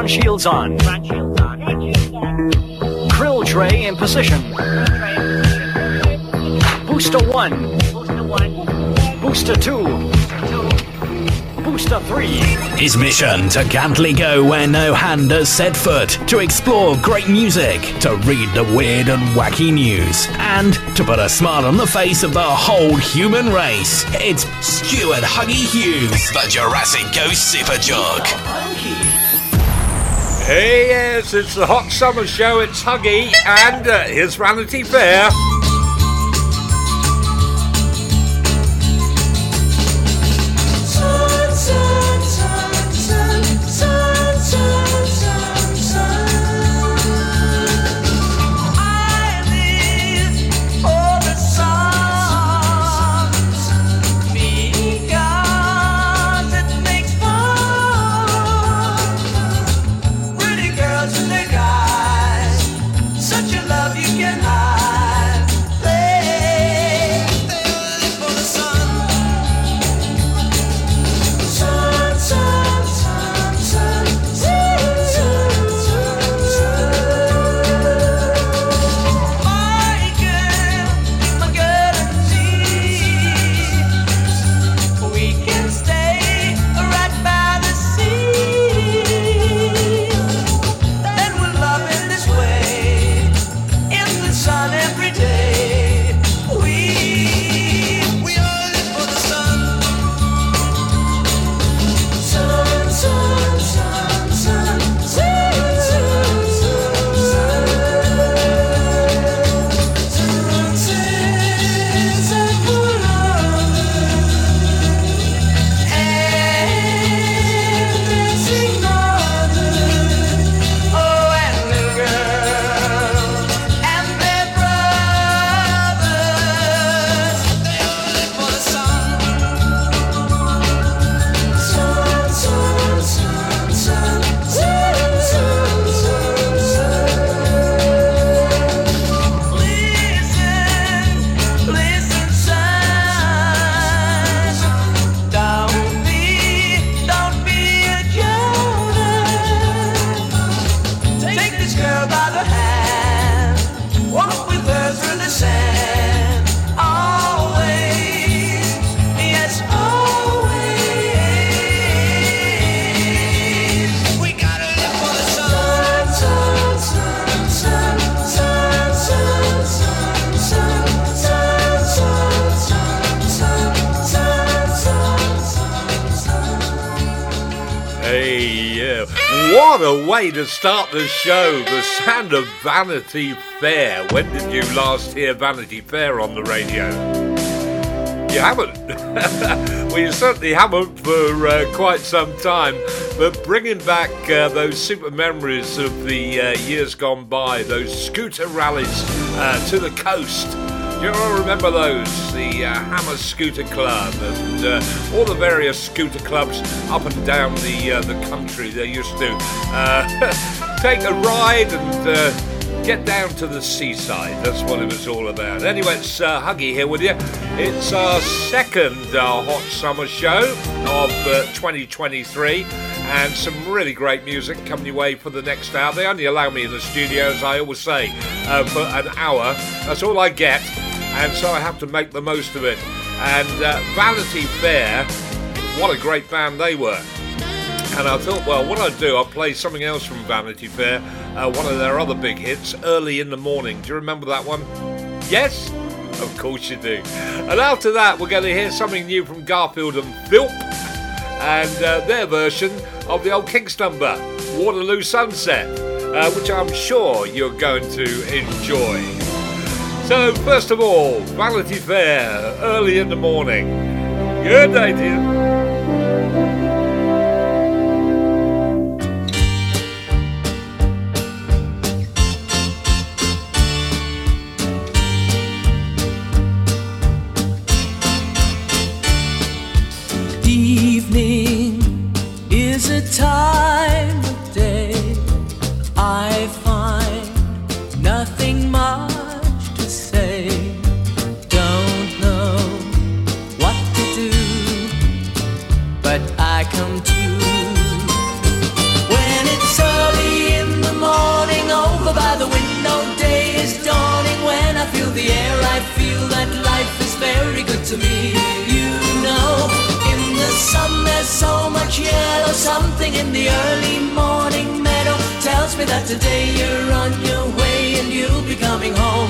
front shields on. Krill tray in position. Booster 1. Booster 2. Booster 3. His mission to Gantley go where no hand has set foot, to explore great music, to read the weird and wacky news, and to put a smile on the face of the whole human race. It's Stuart Huggy Hughes, the Jurassic Ghost Super Jug. Hey, yes, it's the Hot Summer Show. It's Huggy, and uh, here's Vanity Fair. To start the show. The sound of Vanity Fair. When did you last hear Vanity Fair on the radio? You haven't. well, you certainly haven't for uh, quite some time. But bringing back uh, those super memories of the uh, years gone by, those scooter rallies uh, to the coast you all remember those? The uh, Hammer Scooter Club and uh, all the various scooter clubs up and down the uh, the country. They used to uh, take a ride and uh, get down to the seaside. That's what it was all about. Anyway, it's uh, Huggy here with you. It's our second hot summer show of 2023 and some really great music coming your way for the next hour. They only allow me in the studio, as I always say, uh, for an hour. That's all I get and so I have to make the most of it. And uh, Vanity Fair, what a great band they were. And I thought, well, what I'd do, I'll play something else from Vanity Fair, uh, one of their other big hits, Early in the Morning. Do you remember that one? Yes? Of course you do. And after that, we're going to hear something new from Garfield and Philp and uh, their version of the old Kinks number, Waterloo Sunset, uh, which I'm sure you're going to enjoy. So, first of all, Vanity Fair, early in the morning. Good day much yellow. Something in the early morning meadow tells me that today you're on your way and you'll be coming home.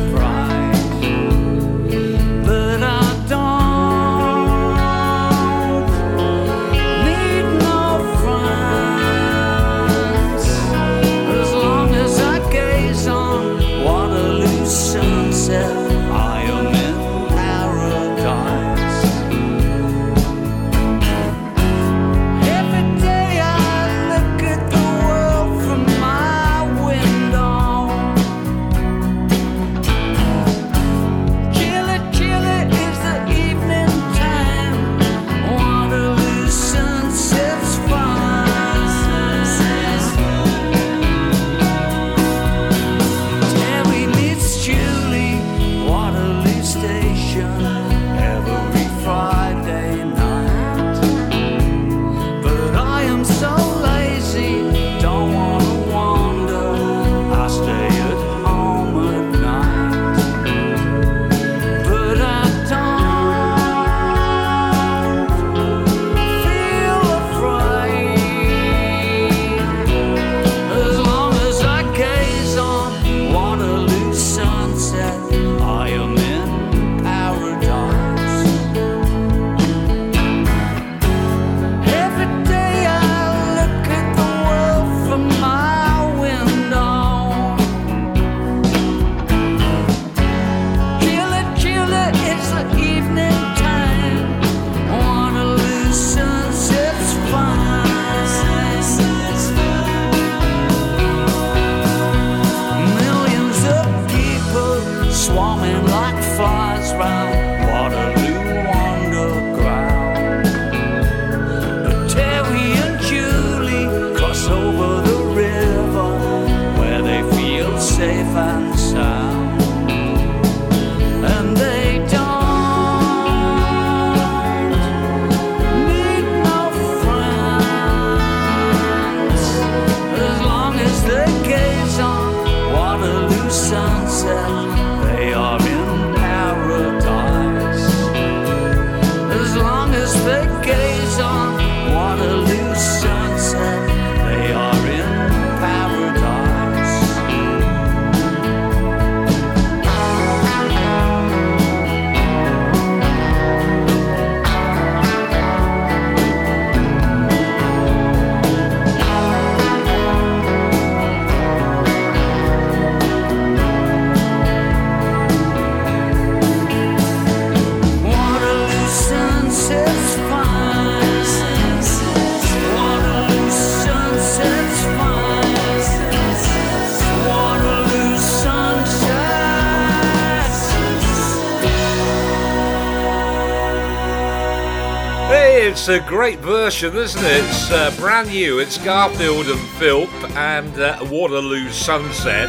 version, isn't it? It's uh, brand new. It's Garfield and Philp and uh, Waterloo Sunset.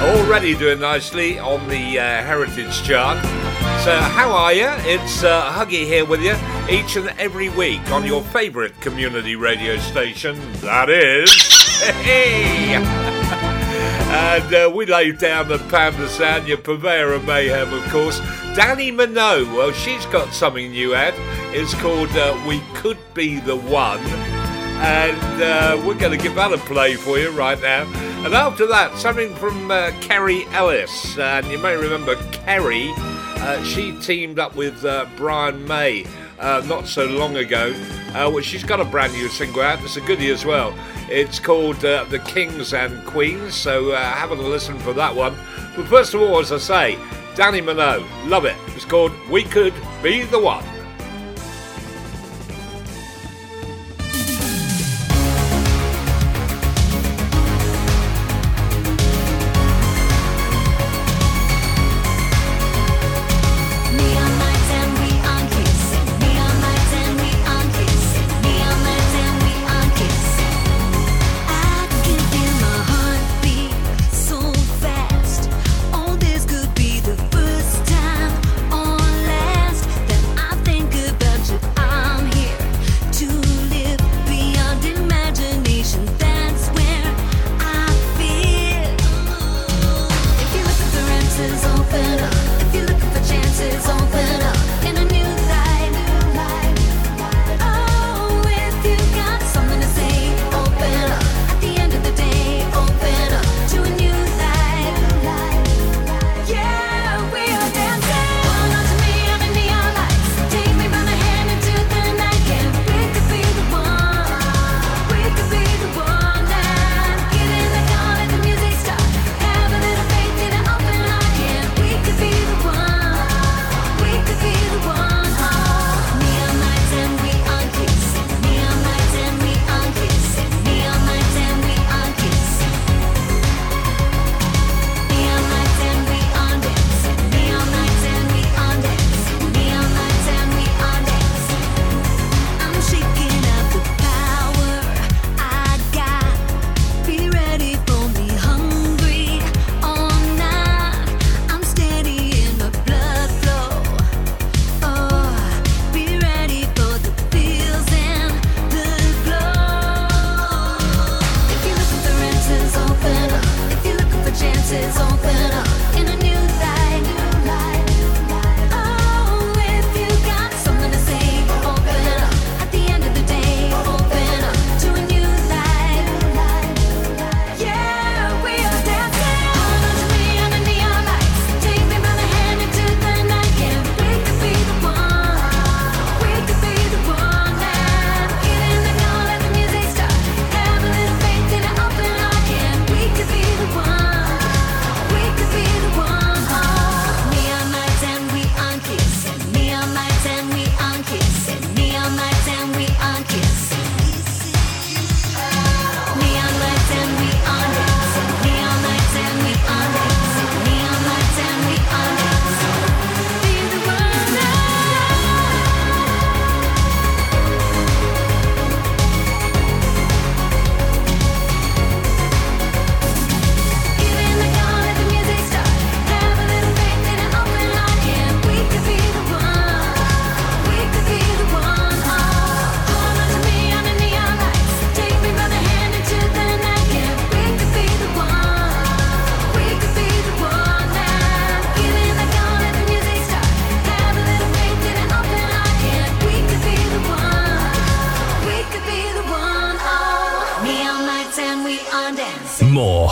Already doing nicely on the uh, Heritage chart. So, how are you? It's uh, Huggy here with you each and every week on your favourite community radio station. That is. Hey! And uh, we lay down the pound of your purveyor of mayhem, of course. Dannii Minogue, well, she's got something new out. It's called uh, We Could Be the One. And uh, we're going to give that a play for you right now. And after that, something from uh, Kerry Ellis. And you may remember Kerry, uh, she teamed up with uh, Brian May uh, not so long ago. well, she's got a brand new single out It's a goodie as well. It's called The Kings and Queens, so have a listen for that one. But first of all, as I say, Dannii Minogue. Love it. It's called We Could Be the One.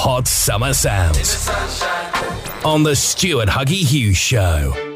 hot summer sounds on the Stuart Huggy Hughes Show.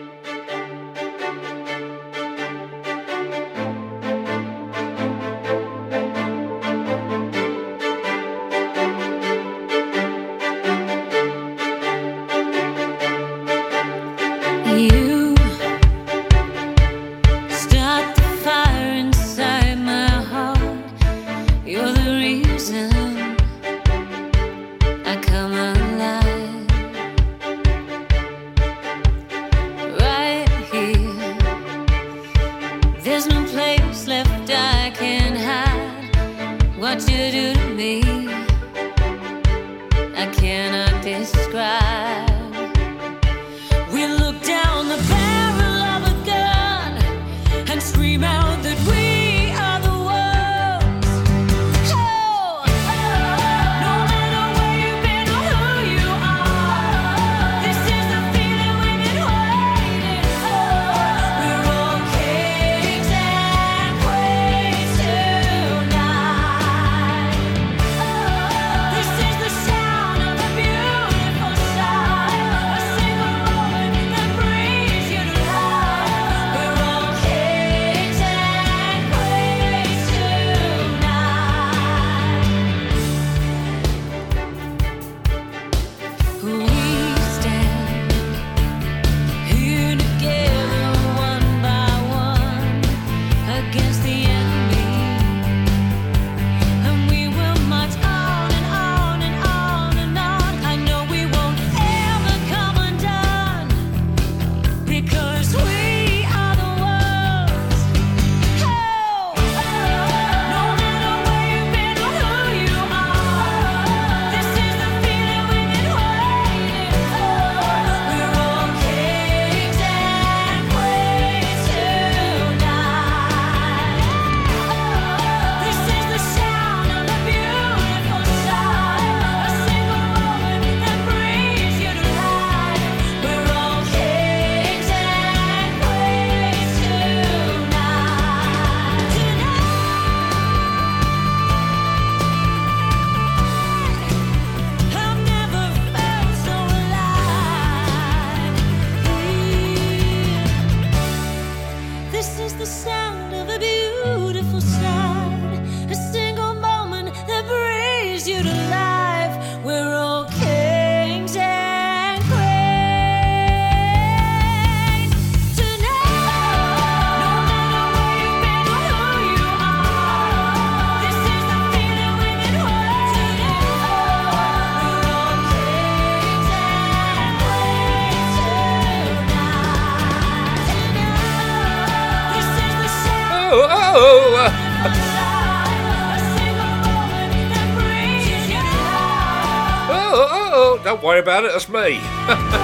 Worry about it, that's me.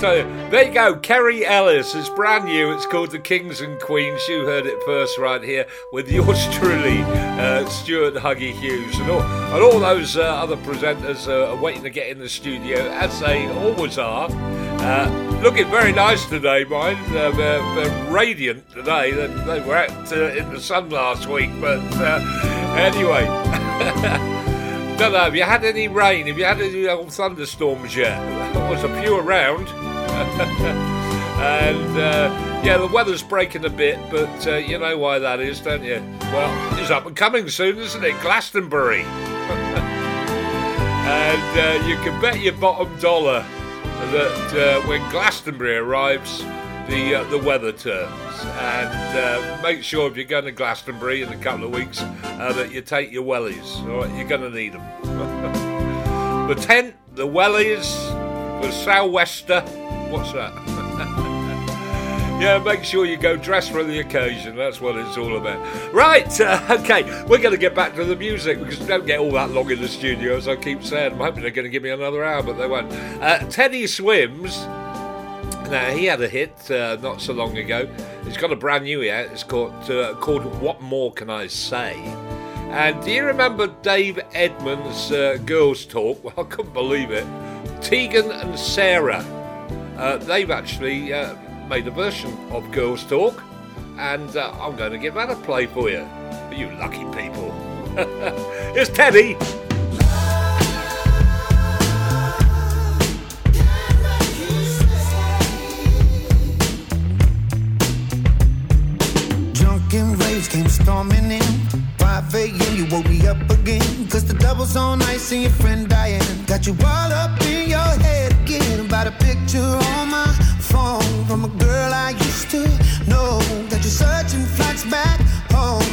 Tell you, there you go, Kerry Ellis. It's brand new. It's called The Kings and Queens. You heard it first right here with yours truly, uh, Stuart Huggy Hughes. And all, and all those uh, other presenters uh, are waiting to get in the studio, as they always are. Uh, looking very nice today, mind. Uh, they're, they're radiant today. They, they were out uh, in the sun last week, but anyway. Don't have you had any rain? Have you had any old thunderstorms yet? There was a few around. and uh, yeah, the weather's breaking a bit, but uh, you know why that is, don't you? Well, it's up and coming soon, isn't it? Glastonbury. and uh, you can bet your bottom dollar that uh, when Glastonbury arrives, the uh, the weather turns. And uh, make sure if you're going to Glastonbury in a couple of weeks uh, that you take your wellies. All right, you're going to need them. the tent, the wellies, the sou'wester. What's that? Yeah, make sure you go dressed for the occasion. That's what it's all about. Right, uh, okay, we're going to get back to the music because we don't get all that long in the studio, as I keep saying. I'm hoping they're going to give me another hour, but they won't. Uh, Teddy Swims. Now he had a hit uh, not so long ago. He's got a brand new out. It's called uh, called What More Can I Say? And do you remember Dave Edmunds' uh, Girls Talk? Well, I couldn't believe it. Tegan and Sara. Uh, they've actually uh, made a version of Girls Talk, and uh, I'm going to give that a play for you. You lucky people. it's Teddy. Drunken waves came storming in. 5 a.m. you woke me up again. Cause the double's on ice and your friend Diane got you all up in your head again. About a picture on my phone from a girl I used to know. Got you searching flights back home.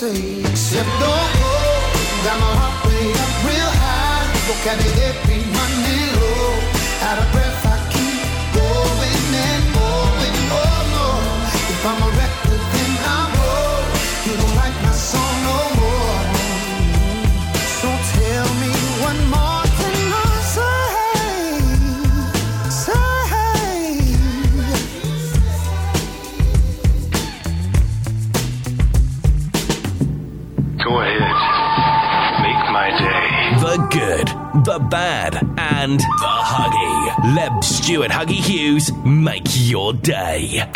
Say, except don't go. Got my heart way up real high. Don't carry Vocabulary running low. Out of breath, The good, the bad, and the huggy. Let Stuart Huggy Hughes make your day.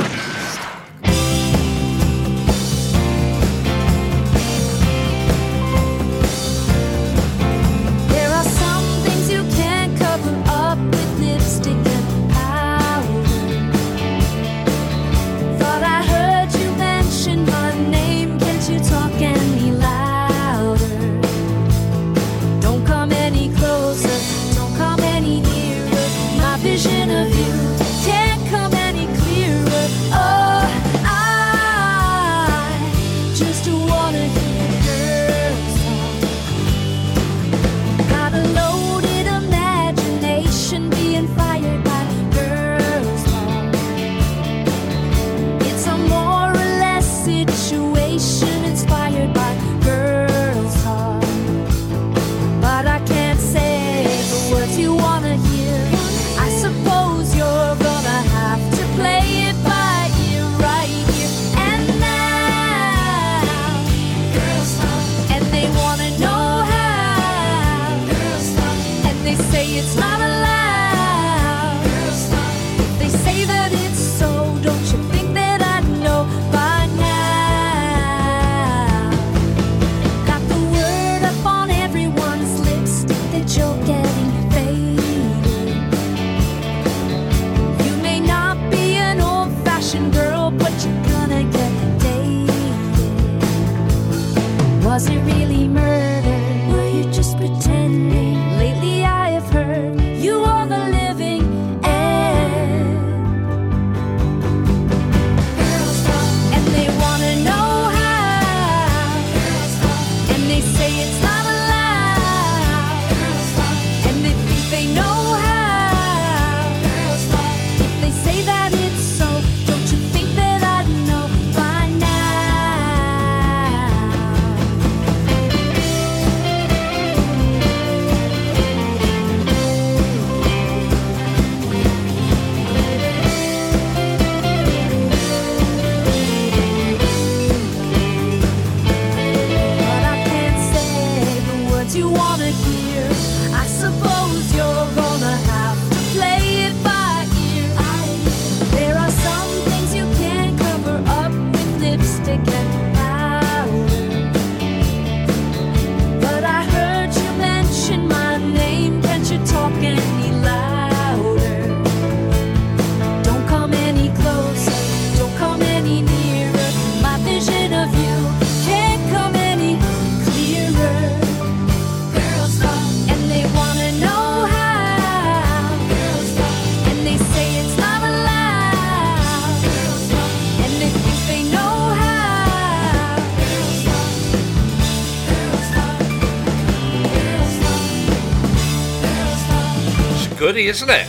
Isn't it?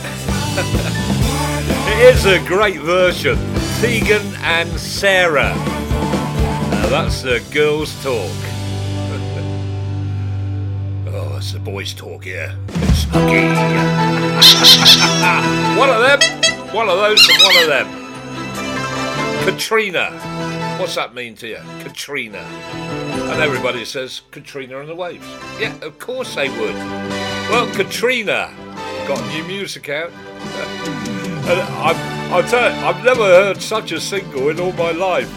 it is a great version. Tegan and Sara. Now that's the girls' talk. oh, it's the boys' talk here. One of them, one of those, and one of them. Katrina. What's that mean to you? Katrina. And everybody says Katrina and the Waves. Yeah, of course they would. Well, Katrina got new music out. and I've, I'll tell you, I've never heard such a single in all my life.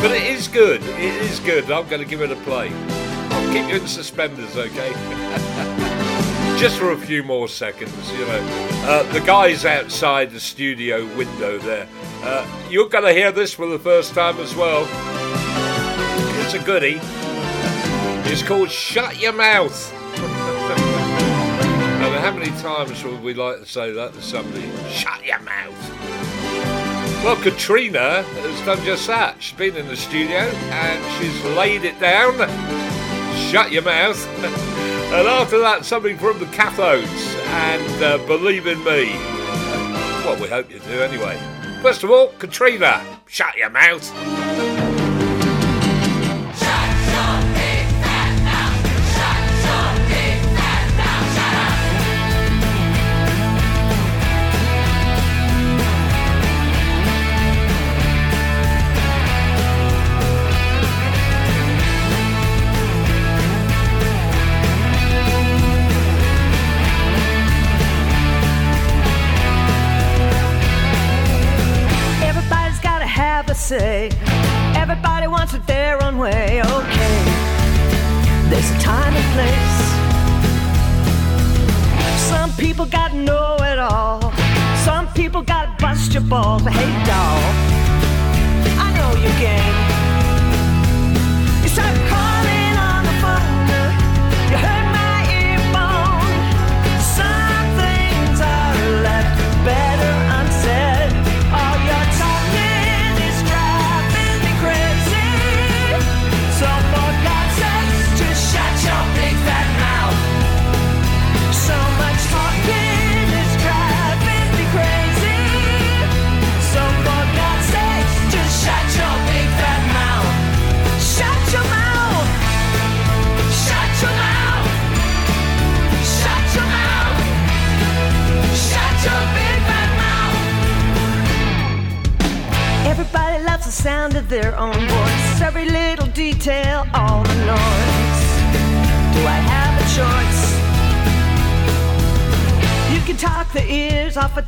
But it is good. It is good. I'm going to give it a play. I'll keep you in suspenders, okay? Just for a few more seconds, you know. Uh, the guys outside the studio window there. Uh, you're going to hear this for the first time as well. It's a goodie. It's called Shut Your Mouth. Many times would we like to say that to somebody? Shut your mouth. Well, Katrina has done just that. She's been in the studio and she's laid it down. Shut your mouth. and after that, something from the Cathodes and uh, Believe in Me. Well, we hope you do anyway. First of all, Katrina, shut your mouth.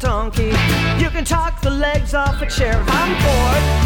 Donkey. You can talk the legs off a chair. I'm bored,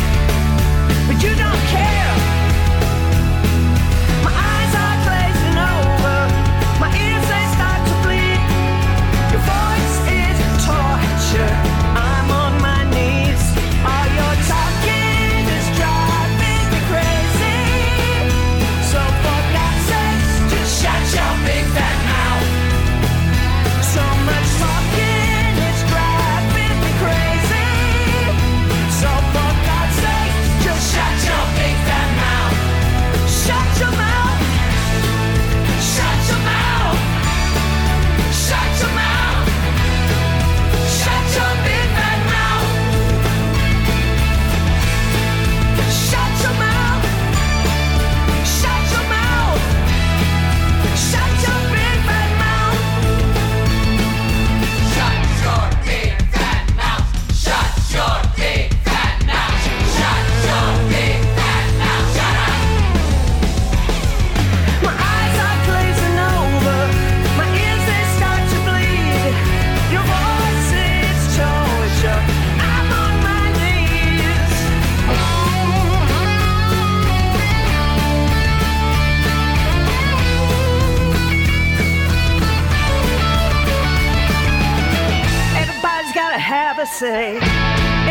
say.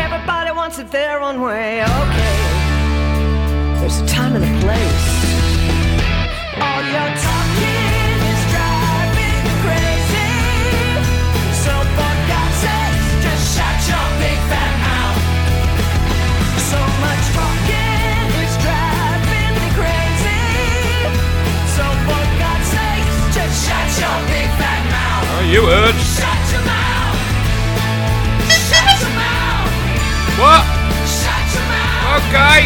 Everybody wants it their own way, okay. There's a time and a place. All your talking is driving me crazy. So for God's sake, just shut your big fat mouth. So much talking is driving me crazy. So for God's sake, just shut your big fat mouth. Oh, you heard. Mouth. Okay.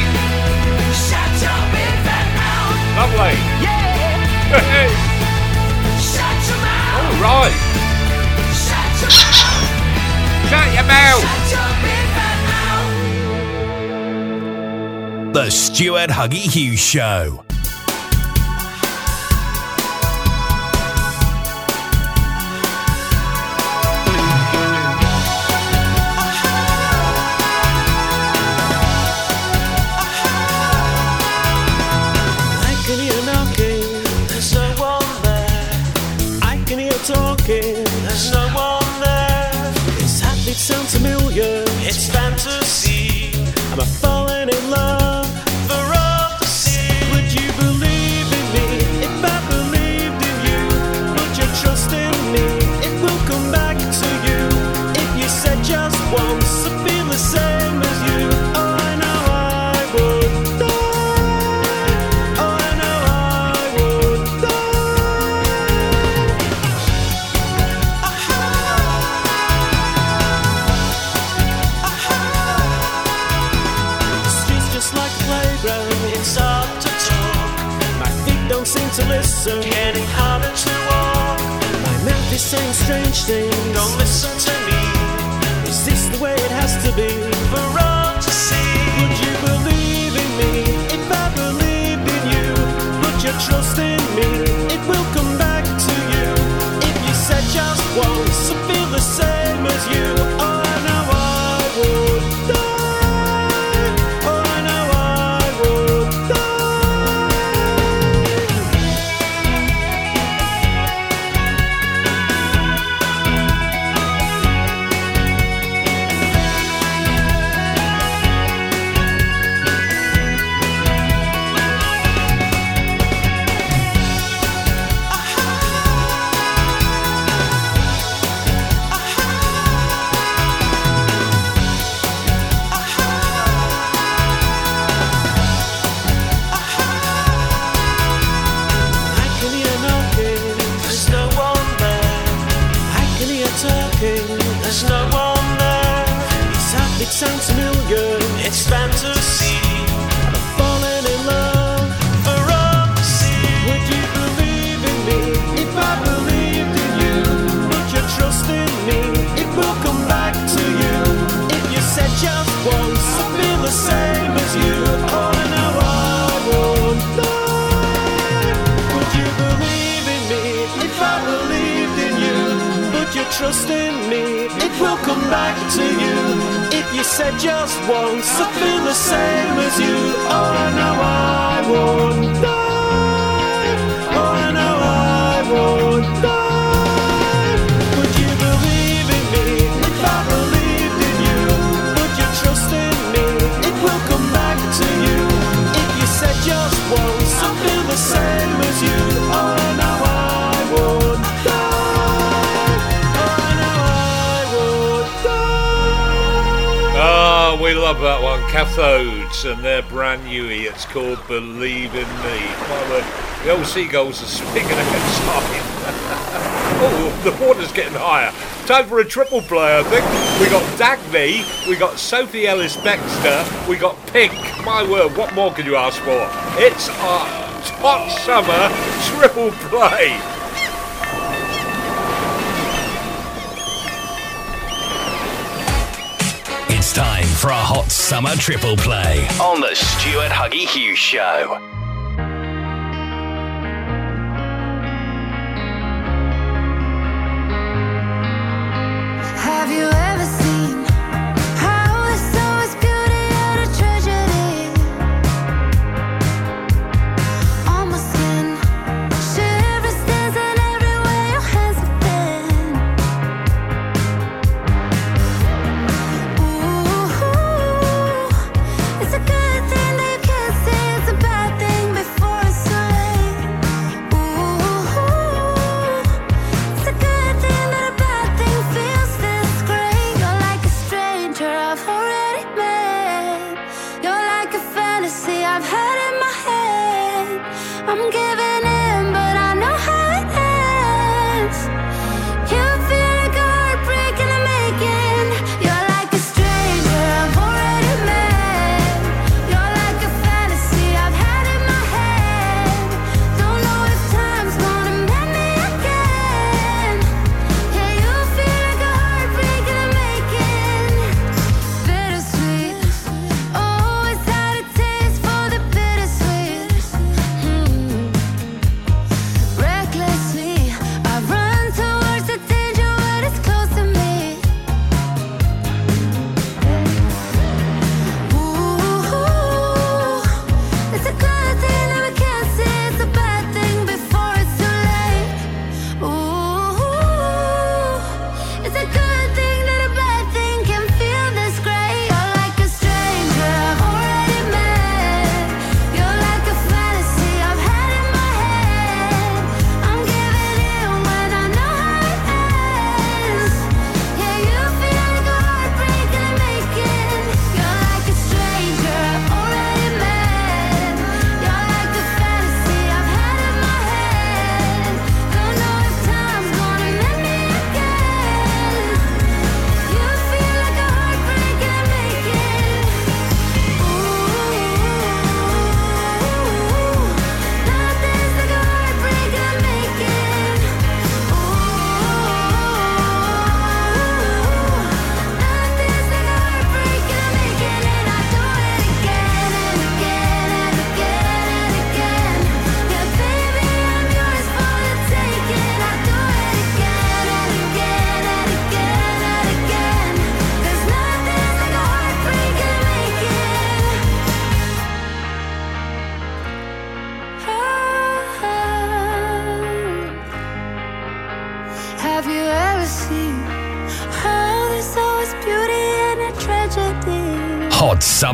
Shut your big fat mouth. Lovely. Yeah. Hey. Shut your mouth. All right. Shut your mouth. Shut your mouth. Shut your big fat mouth. The Stuart Huggy Hughes Show. Trust in me, it will come back to you. If you said just once, I feel the same as you. Oh, I know oh, I won't die. Oh, I know I won't die. Would you believe in me if I believed in you? Put your trust in me, it will come back to you. If you said just once, I feel the same as you. Oh, I know we love that one. Cathodes, and they're brand new. It's called Believe in Me. My word, uh, the old seagulls are swinging outside. oh, the water's getting higher. Time for a triple play, I think. We got Dagny, we got Sophie Ellis Bextor, we got Pink. My word, what more could you ask for? It's our hot summer triple play. It's time for a hot summer triple play on the Stuart Huggy Hughes Show. fantasy I've had in my head. I'm giving.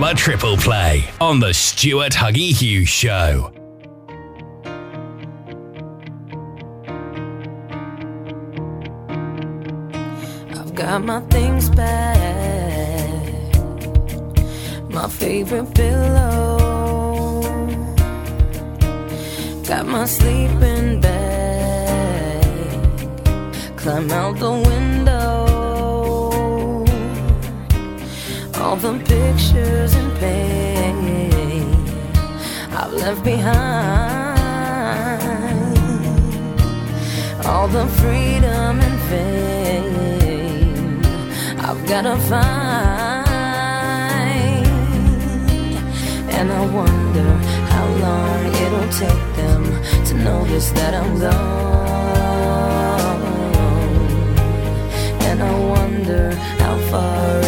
summer triple play on the Stuart Huggy Hughes Show. I've got my things back, my favorite pillow, got my sleeping bag, climb out the window. the freedom and fame I've gotta find. And I wonder how long it'll take them To notice that I'm gone. And I wonder how far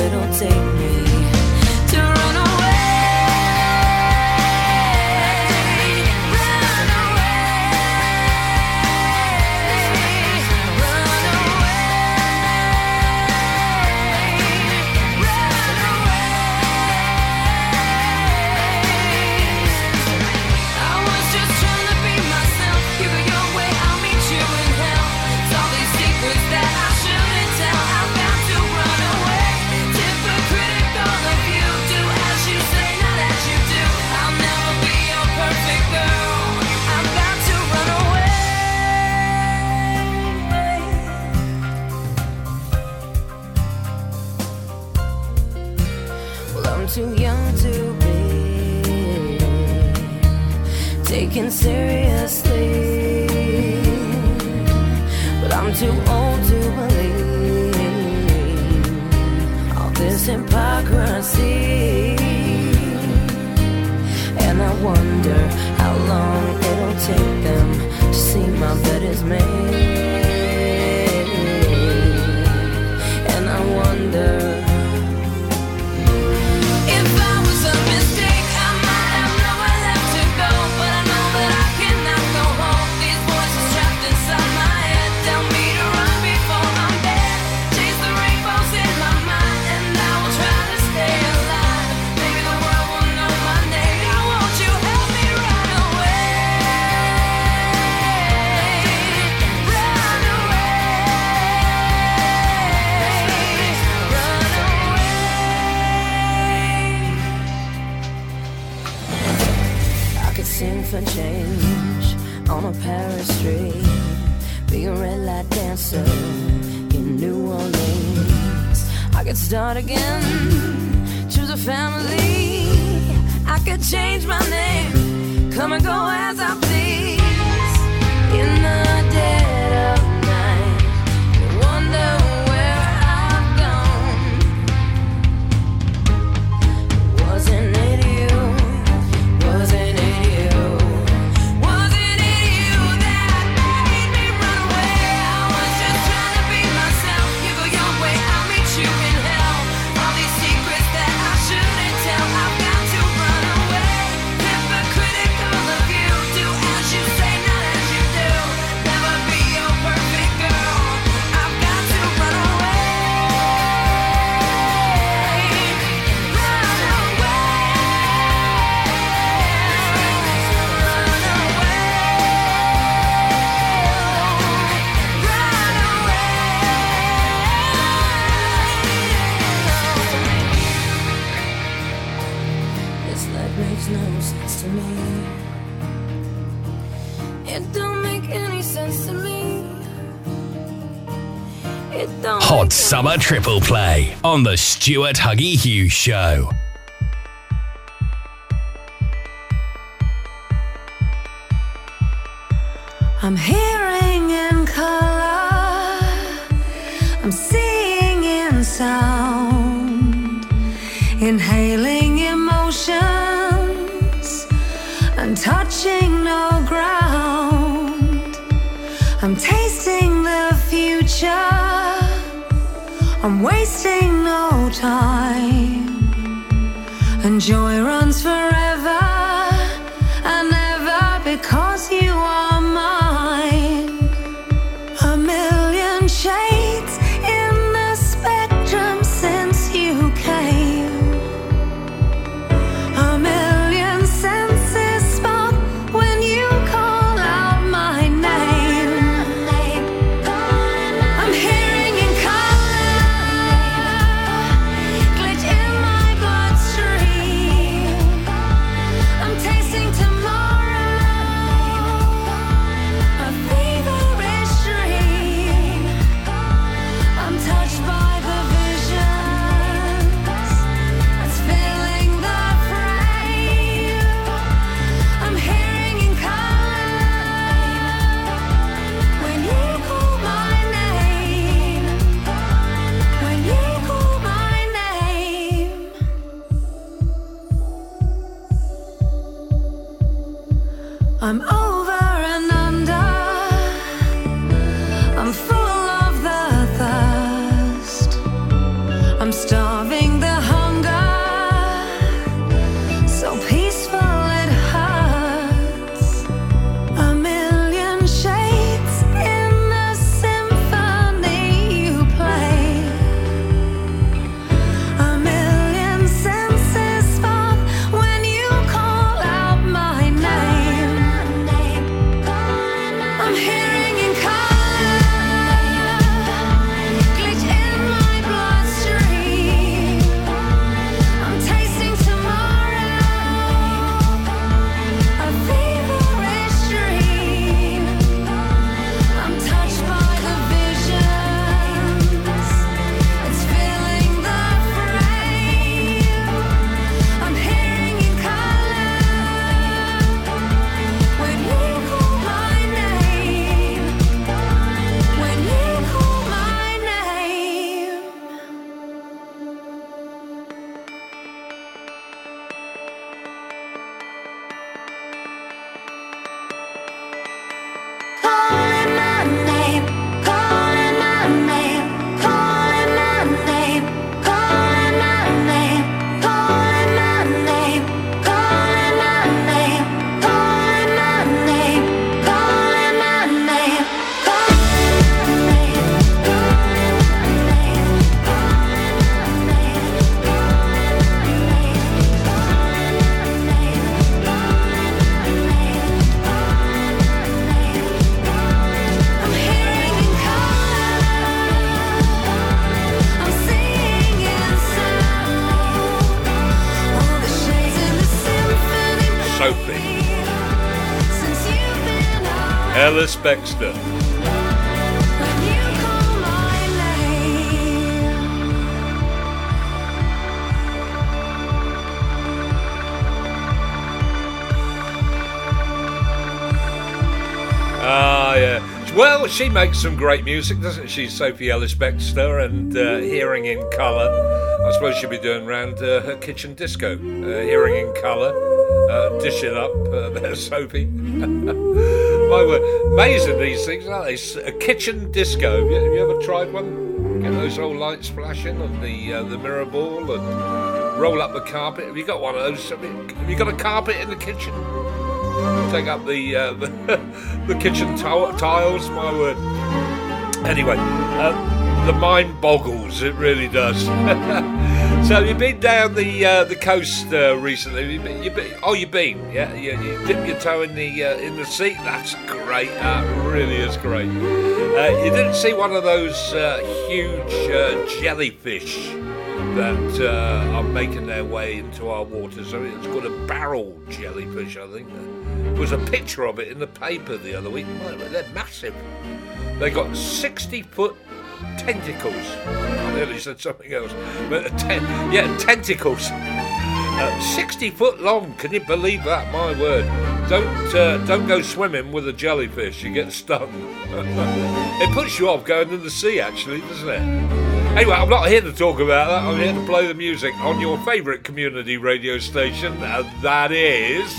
Summer Triple Play on The Stuart Huggy Hughes Show. I'm here time and runs. Ellis Bextor. Ah, yeah. Well, she makes some great music, doesn't she, Sophie Ellis Bextor? And uh, Hearing in Colour. I suppose she'll be doing round uh, her kitchen disco. Uh, hearing in Colour. Uh, dish it up uh, there, Sophie. My word. Amazing these things, aren't they? A kitchen disco. Have you, have you ever tried one? Get those old lights flashing and the, uh, the mirror ball and roll up the carpet. Have you got one of those? Have you, got a carpet in the kitchen? Take up the uh, the, the kitchen ti- tiles. My word. Anyway, uh, the mind boggles. It really does. so you've been down the uh, the coast uh, recently. You've been, you've been, oh, you've been. Yeah, you, you dip your toe in the uh, in the sea. That's great. That really is great. Uh, you didn't see one of those uh, huge uh, jellyfish that are making their way into our waters. I mean, it's called a barrel jellyfish, I think. There was a picture of it in the paper the other week. They're massive. They got 60 foot tentacles. I nearly said something else. But ten- yeah, tentacles. Uh, 60 foot long. Can you believe that? My word. Don't uh, don't go swimming with a jellyfish. You get stung. it puts you off going in the sea, actually, doesn't it? Anyway, I'm not here to talk about that. I'm here to play the music on your favourite community radio station. Uh, that is.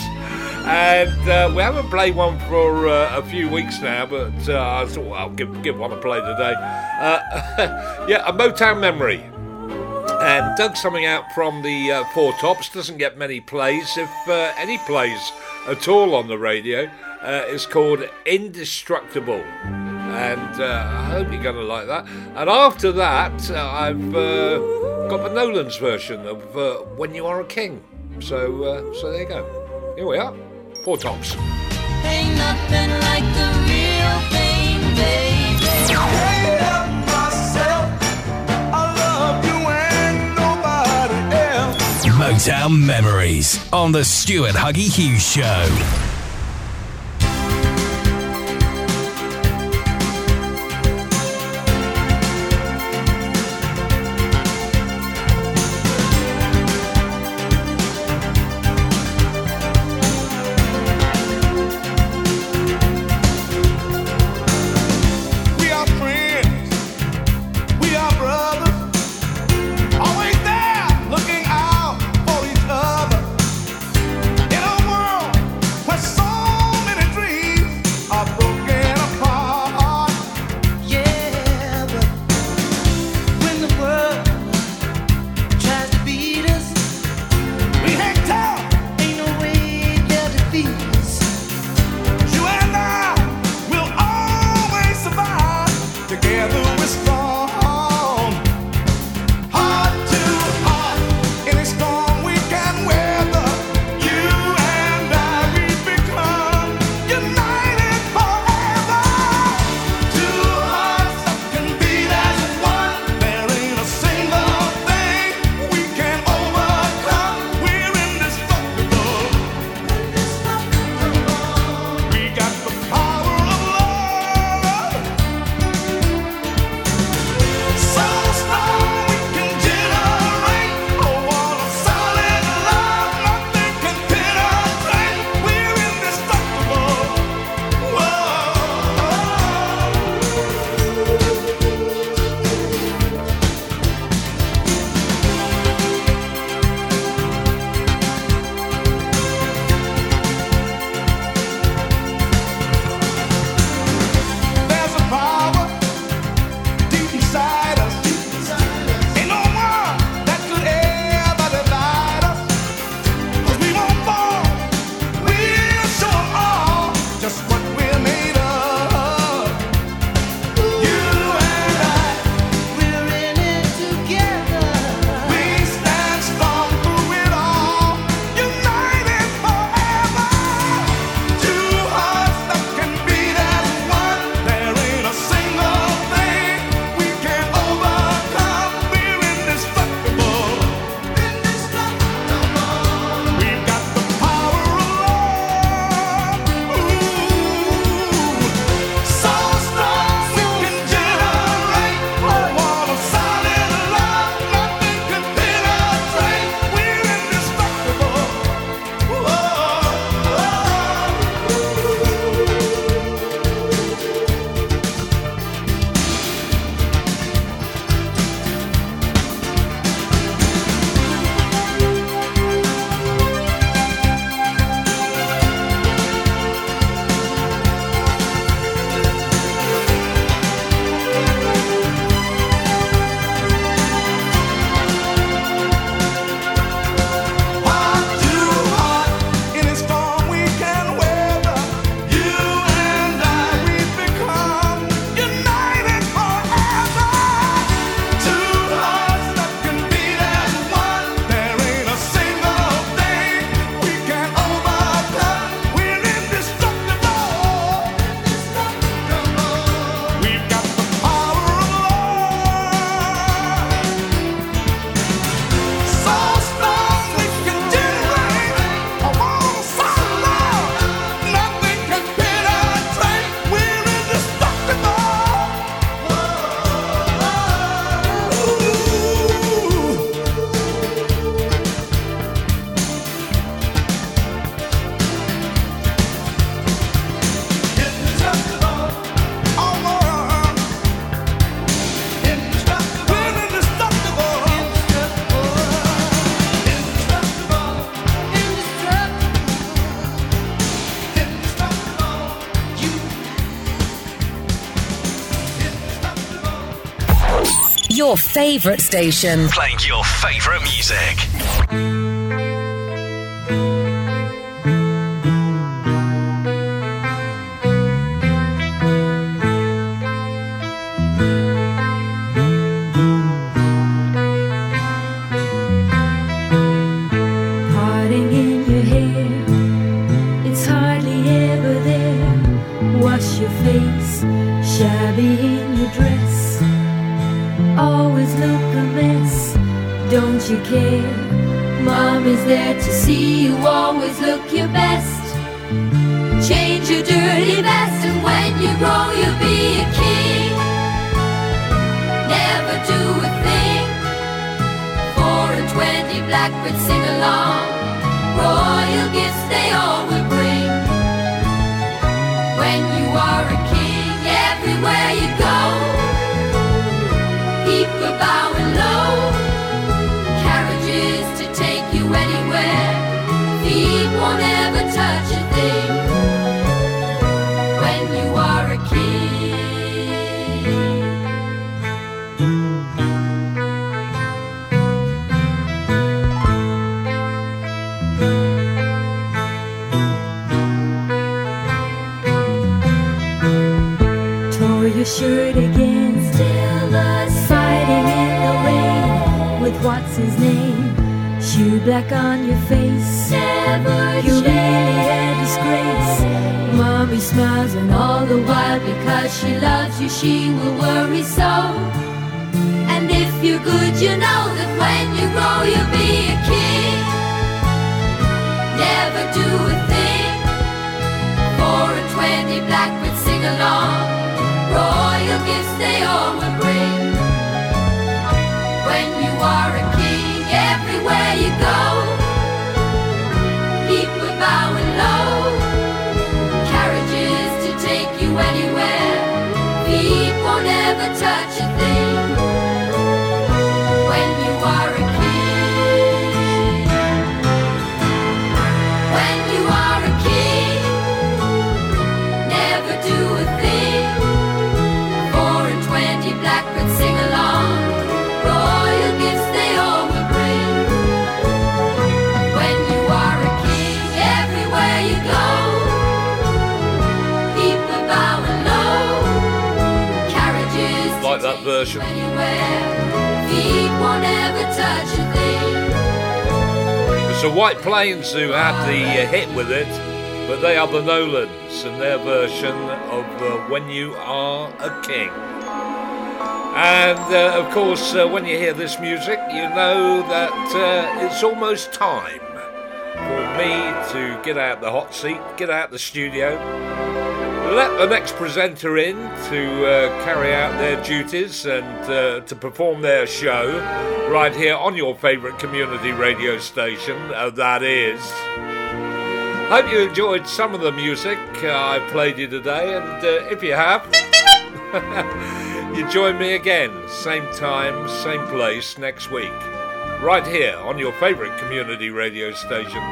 And uh, we haven't played one for uh, a few weeks now, but uh, I thought I'll give, give one a play today. Uh, yeah, a Motown memory. And dug something out from the uh, Four Tops. Doesn't get many plays, if any plays at all on the radio. It's called Indestructible. And uh, I hope you're going to like that. And after that, uh, I've uh, got the Nolan's version of When You Are a King. So, so there you go. Here we are. Four Tops. Ain't nothing like the real thing, baby. Motown Memories on the Stuart Huggy Hughes Show. Favourite station. Playing your favourite music. Version. It's the White Plains who had the uh, hit with it, but they are the Nolans and their version of uh, When You Are a King. And uh, of course, uh, when you hear this music, you know that uh, it's almost time for me to get out the hot seat, get out the studio, let the next presenter in to uh, carry out their duties and uh, to perform their show right here on your favourite community radio station, uh, that is. Hope you enjoyed some of the music uh, I played you today, and uh, if you have, you join me again, same time, same place next week, right here on your favourite community radio station.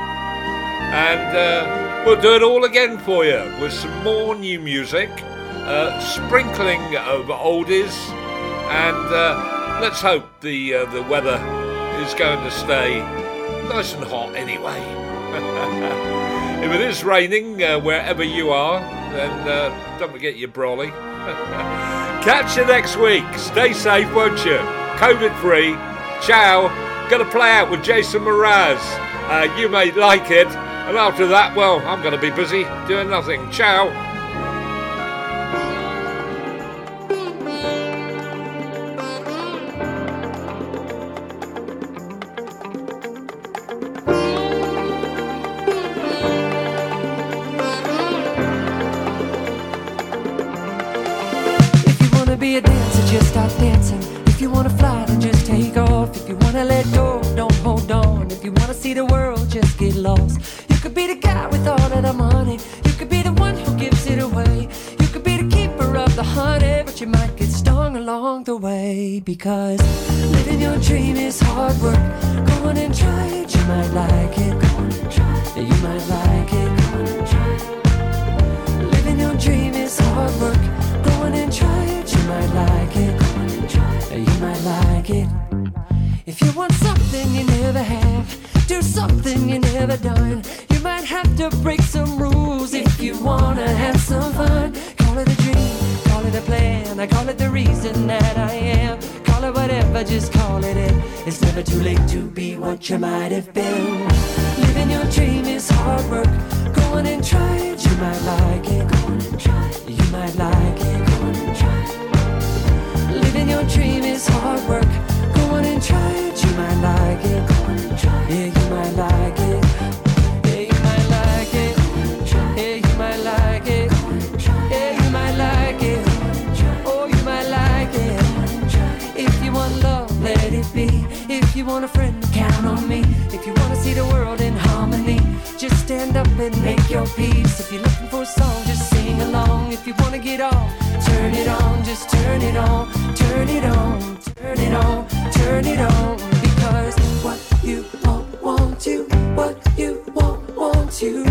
And uh, we'll do it all again for you with some more new music, uh, sprinkling of oldies, and uh, let's hope the uh, the weather is going to stay nice and hot anyway. if it is raining uh, wherever you are, then don't forget your brolly. Catch you next week. Stay safe, won't you? COVID free. Ciao. Gonna play out with Jason Mraz. Uh, you may like it. And after that, well, I'm gonna be busy doing nothing. Ciao. Want a friend, count on me. If you want to see the world in harmony, just stand up and make your peace. If you're looking for a song, just sing along. If you want to get off, turn it on, just turn it on, turn it on, turn it on, turn it on. Because what you want, want you, what you want, want you,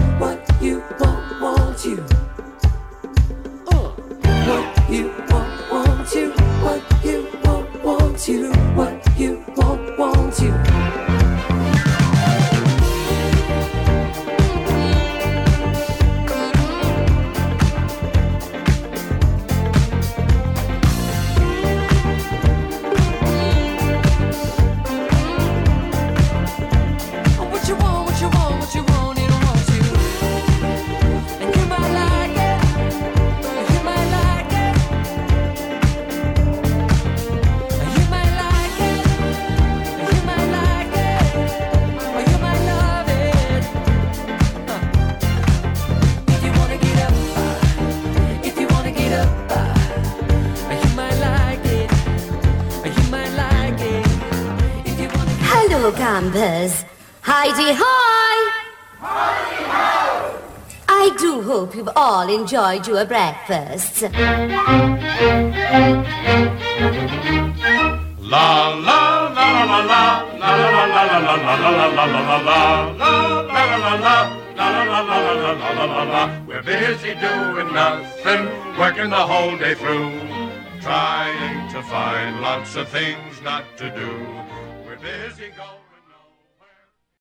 enjoyed your breakfasts. La la la la la la la la la la la la la la la la la la la We're busy doing nothing, working the whole day through, trying to find lots of things not to do. We're busy going.